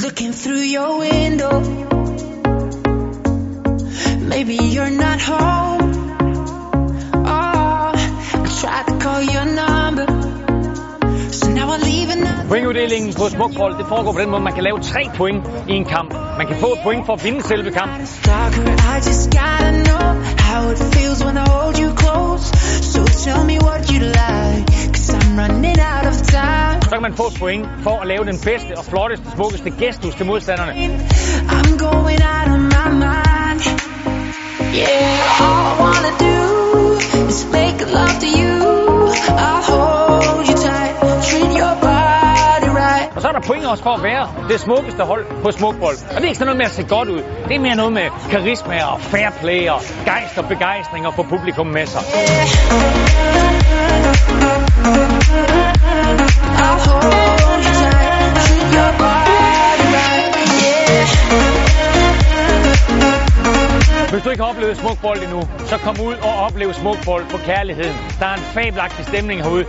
Looking through your window. Maybe you're not home. Oh, I tried to call your number. So now I leave another. Pointuddelingen på smukbold, det foregår på den måde, man kan lave tre point i en kamp. Man kan få et point for at vinde selve kampen. I just gotta know how kan man få et point for at lave den bedste og flotteste, smukkeste gestus til modstanderne. I'm going out of my mind. Yeah, all I wanna do is make love to you. I'll hold you tight, treat your body right. Og så er der point også for at være det smukkeste hold på smukbold. Og det er ikke sådan noget med at se godt ud. Det er mere noget med karisma og fair play og gejst og begejstring og få publikum med sig. I'll Hvis du ikke har oplevet smukbold endnu, så kom ud og oplev smukbold på kærligheden. Der er en fabelagtig stemning herude.